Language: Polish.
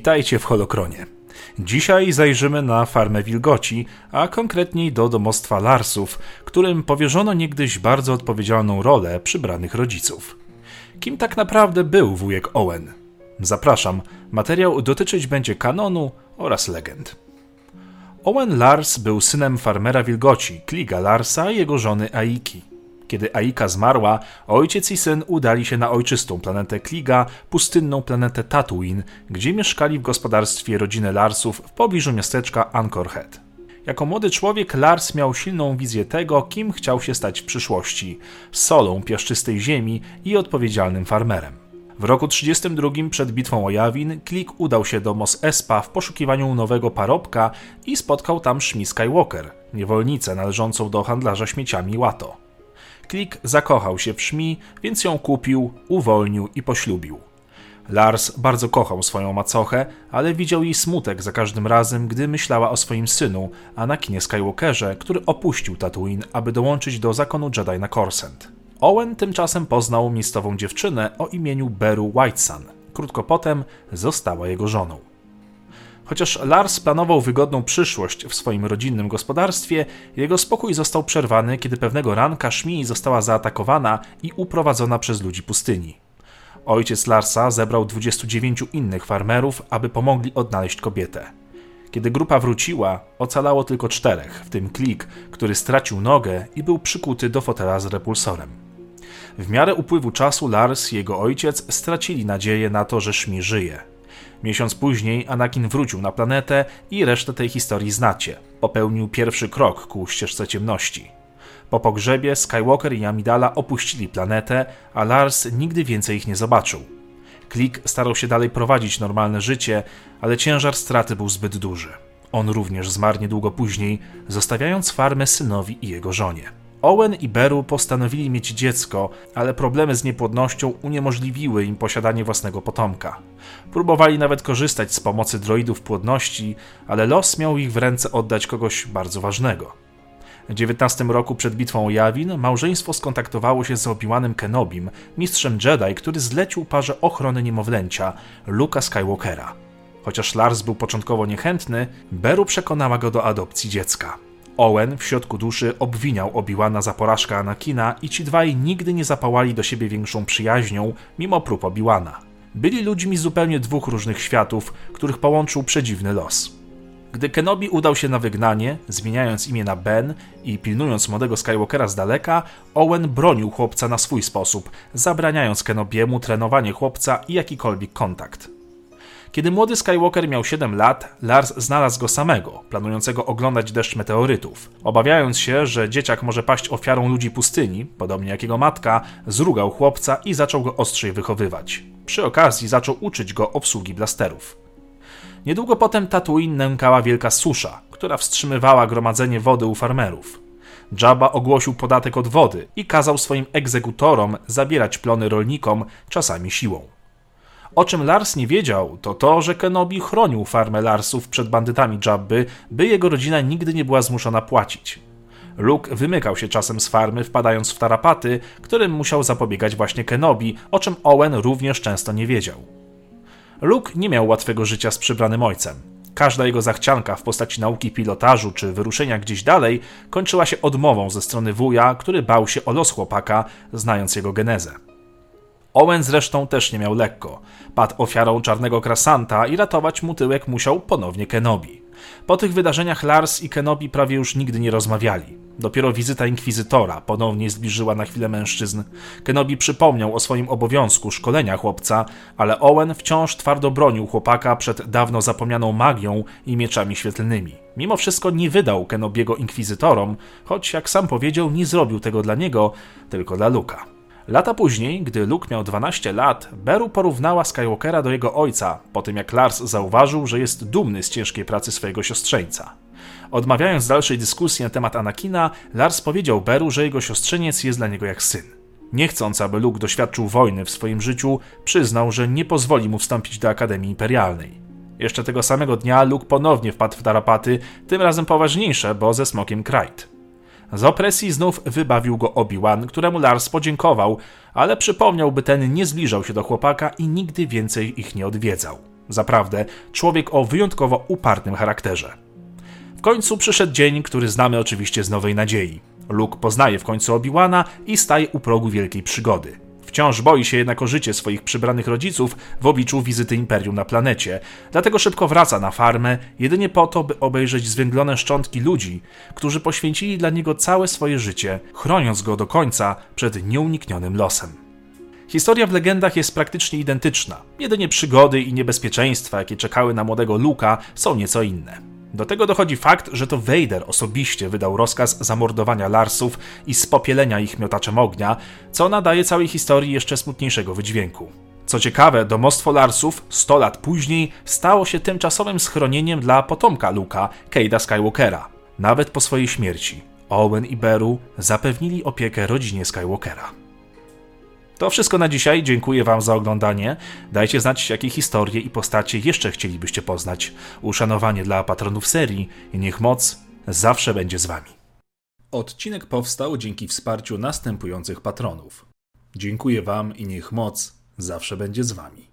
Witajcie w Holokronie. Dzisiaj zajrzymy na farmę wilgoci, a konkretniej do domostwa Larsów, którym powierzono niegdyś bardzo odpowiedzialną rolę przybranych rodziców. Kim tak naprawdę był wujek Owen? Zapraszam, materiał dotyczyć będzie kanonu oraz legend. Owen Lars był synem farmera wilgoci, Kliga Larsa i jego żony Aiki. Kiedy Aika zmarła, ojciec i syn udali się na ojczystą planetę Kliga, pustynną planetę Tatooine, gdzie mieszkali w gospodarstwie rodziny Larsów w pobliżu miasteczka Angkor Head. Jako młody człowiek Lars miał silną wizję tego, kim chciał się stać w przyszłości solą piaszczystej ziemi i odpowiedzialnym farmerem. W roku 32 przed bitwą o Jawin Klik udał się do Mos Espa w poszukiwaniu nowego parobka i spotkał tam Shmi Skywalker, niewolnicę należącą do handlarza śmieciami Łato. Klik zakochał się w Szmi, więc ją kupił, uwolnił i poślubił. Lars bardzo kochał swoją macochę, ale widział jej smutek za każdym razem, gdy myślała o swoim synu, Anakinie Skywalkerze, który opuścił Tatooine, aby dołączyć do zakonu Jedi na Corsent. Owen tymczasem poznał miejscową dziewczynę o imieniu Beru Whitesun. Krótko potem została jego żoną. Chociaż Lars planował wygodną przyszłość w swoim rodzinnym gospodarstwie, jego spokój został przerwany, kiedy pewnego ranka Szmii została zaatakowana i uprowadzona przez ludzi pustyni. Ojciec Larsa zebrał 29 innych farmerów, aby pomogli odnaleźć kobietę. Kiedy grupa wróciła, ocalało tylko czterech, w tym Klik, który stracił nogę i był przykuty do fotela z repulsorem. W miarę upływu czasu Lars i jego ojciec stracili nadzieję na to, że Szmi żyje. Miesiąc później Anakin wrócił na planetę i resztę tej historii znacie. Popełnił pierwszy krok ku ścieżce ciemności. Po pogrzebie Skywalker i Amidala opuścili planetę, a Lars nigdy więcej ich nie zobaczył. Klik starał się dalej prowadzić normalne życie, ale ciężar straty był zbyt duży. On również zmarł niedługo później, zostawiając farmę synowi i jego żonie. Owen i Beru postanowili mieć dziecko, ale problemy z niepłodnością uniemożliwiły im posiadanie własnego potomka. Próbowali nawet korzystać z pomocy droidów płodności, ale los miał ich w ręce oddać kogoś bardzo ważnego. W 19 roku przed bitwą o Jawin małżeństwo skontaktowało się z Obi-Wanem Kenobim, mistrzem Jedi, który zlecił parze ochrony niemowlęcia, Luka Skywalkera. Chociaż Lars był początkowo niechętny, Beru przekonała go do adopcji dziecka. Owen w środku duszy obwiniał Obi-Wana za porażkę Anakina i ci dwaj nigdy nie zapałali do siebie większą przyjaźnią, mimo prób Obi-Wana. Byli ludźmi zupełnie dwóch różnych światów, których połączył przedziwny los. Gdy Kenobi udał się na wygnanie, zmieniając imię na Ben i pilnując młodego Skywalkera z daleka, Owen bronił chłopca na swój sposób, zabraniając Kenobiemu trenowanie chłopca i jakikolwiek kontakt. Kiedy młody Skywalker miał 7 lat, Lars znalazł go samego, planującego oglądać deszcz meteorytów. Obawiając się, że dzieciak może paść ofiarą ludzi pustyni, podobnie jak jego matka, zrugał chłopca i zaczął go ostrzej wychowywać. Przy okazji zaczął uczyć go obsługi blasterów. Niedługo potem Tatooine nękała wielka susza, która wstrzymywała gromadzenie wody u farmerów. Jabba ogłosił podatek od wody i kazał swoim egzekutorom zabierać plony rolnikom, czasami siłą. O czym Lars nie wiedział, to to, że Kenobi chronił farmę Larsów przed bandytami Jabby, by jego rodzina nigdy nie była zmuszona płacić. Luke wymykał się czasem z farmy, wpadając w tarapaty, którym musiał zapobiegać właśnie Kenobi, o czym Owen również często nie wiedział. Luke nie miał łatwego życia z przybranym ojcem. Każda jego zachcianka w postaci nauki pilotażu czy wyruszenia gdzieś dalej kończyła się odmową ze strony wuja, który bał się o los chłopaka, znając jego genezę. Owen zresztą też nie miał lekko. Padł ofiarą czarnego krasanta i ratować mu tyłek musiał ponownie Kenobi. Po tych wydarzeniach Lars i Kenobi prawie już nigdy nie rozmawiali. Dopiero wizyta inkwizytora ponownie zbliżyła na chwilę mężczyzn. Kenobi przypomniał o swoim obowiązku szkolenia chłopca, ale Owen wciąż twardo bronił chłopaka przed dawno zapomnianą magią i mieczami świetlnymi. Mimo wszystko nie wydał Kenobiego inkwizytorom, choć jak sam powiedział, nie zrobił tego dla niego, tylko dla Luka. Lata później, gdy Luke miał 12 lat, Beru porównała Skywalkera do jego ojca, po tym jak Lars zauważył, że jest dumny z ciężkiej pracy swojego siostrzeńca. Odmawiając dalszej dyskusji na temat Anakina, Lars powiedział Beru, że jego siostrzeniec jest dla niego jak syn. Nie chcąc, aby Luke doświadczył wojny w swoim życiu, przyznał, że nie pozwoli mu wstąpić do Akademii Imperialnej. Jeszcze tego samego dnia Luke ponownie wpadł w tarapaty, tym razem poważniejsze, bo ze smokiem Krajt. Z opresji znów wybawił go Obi-Wan, któremu Lars podziękował, ale przypomniał, by ten nie zbliżał się do chłopaka i nigdy więcej ich nie odwiedzał. Zaprawdę, człowiek o wyjątkowo upartym charakterze. W końcu przyszedł dzień, który znamy oczywiście z Nowej Nadziei. Luke poznaje w końcu Obi-Wana i staje u progu wielkiej przygody. Wciąż boi się jednak o życie swoich przybranych rodziców w obliczu wizyty Imperium na planecie, dlatego szybko wraca na farmę, jedynie po to, by obejrzeć zwęglone szczątki ludzi, którzy poświęcili dla niego całe swoje życie, chroniąc go do końca przed nieuniknionym losem. Historia w legendach jest praktycznie identyczna, jedynie przygody i niebezpieczeństwa, jakie czekały na młodego Luka, są nieco inne. Do tego dochodzi fakt, że to Vader osobiście wydał rozkaz zamordowania Larsów i spopielenia ich miotaczem ognia, co nadaje całej historii jeszcze smutniejszego wydźwięku. Co ciekawe, domostwo Larsów 100 lat później stało się tymczasowym schronieniem dla potomka Luka, Cade'a Skywalkera. Nawet po swojej śmierci Owen i Beru zapewnili opiekę rodzinie Skywalkera. To wszystko na dzisiaj. Dziękuję Wam za oglądanie. Dajcie znać, jakie historie i postacie jeszcze chcielibyście poznać. Uszanowanie dla patronów serii i niech moc zawsze będzie z Wami. Odcinek powstał dzięki wsparciu następujących patronów. Dziękuję Wam i niech moc zawsze będzie z Wami.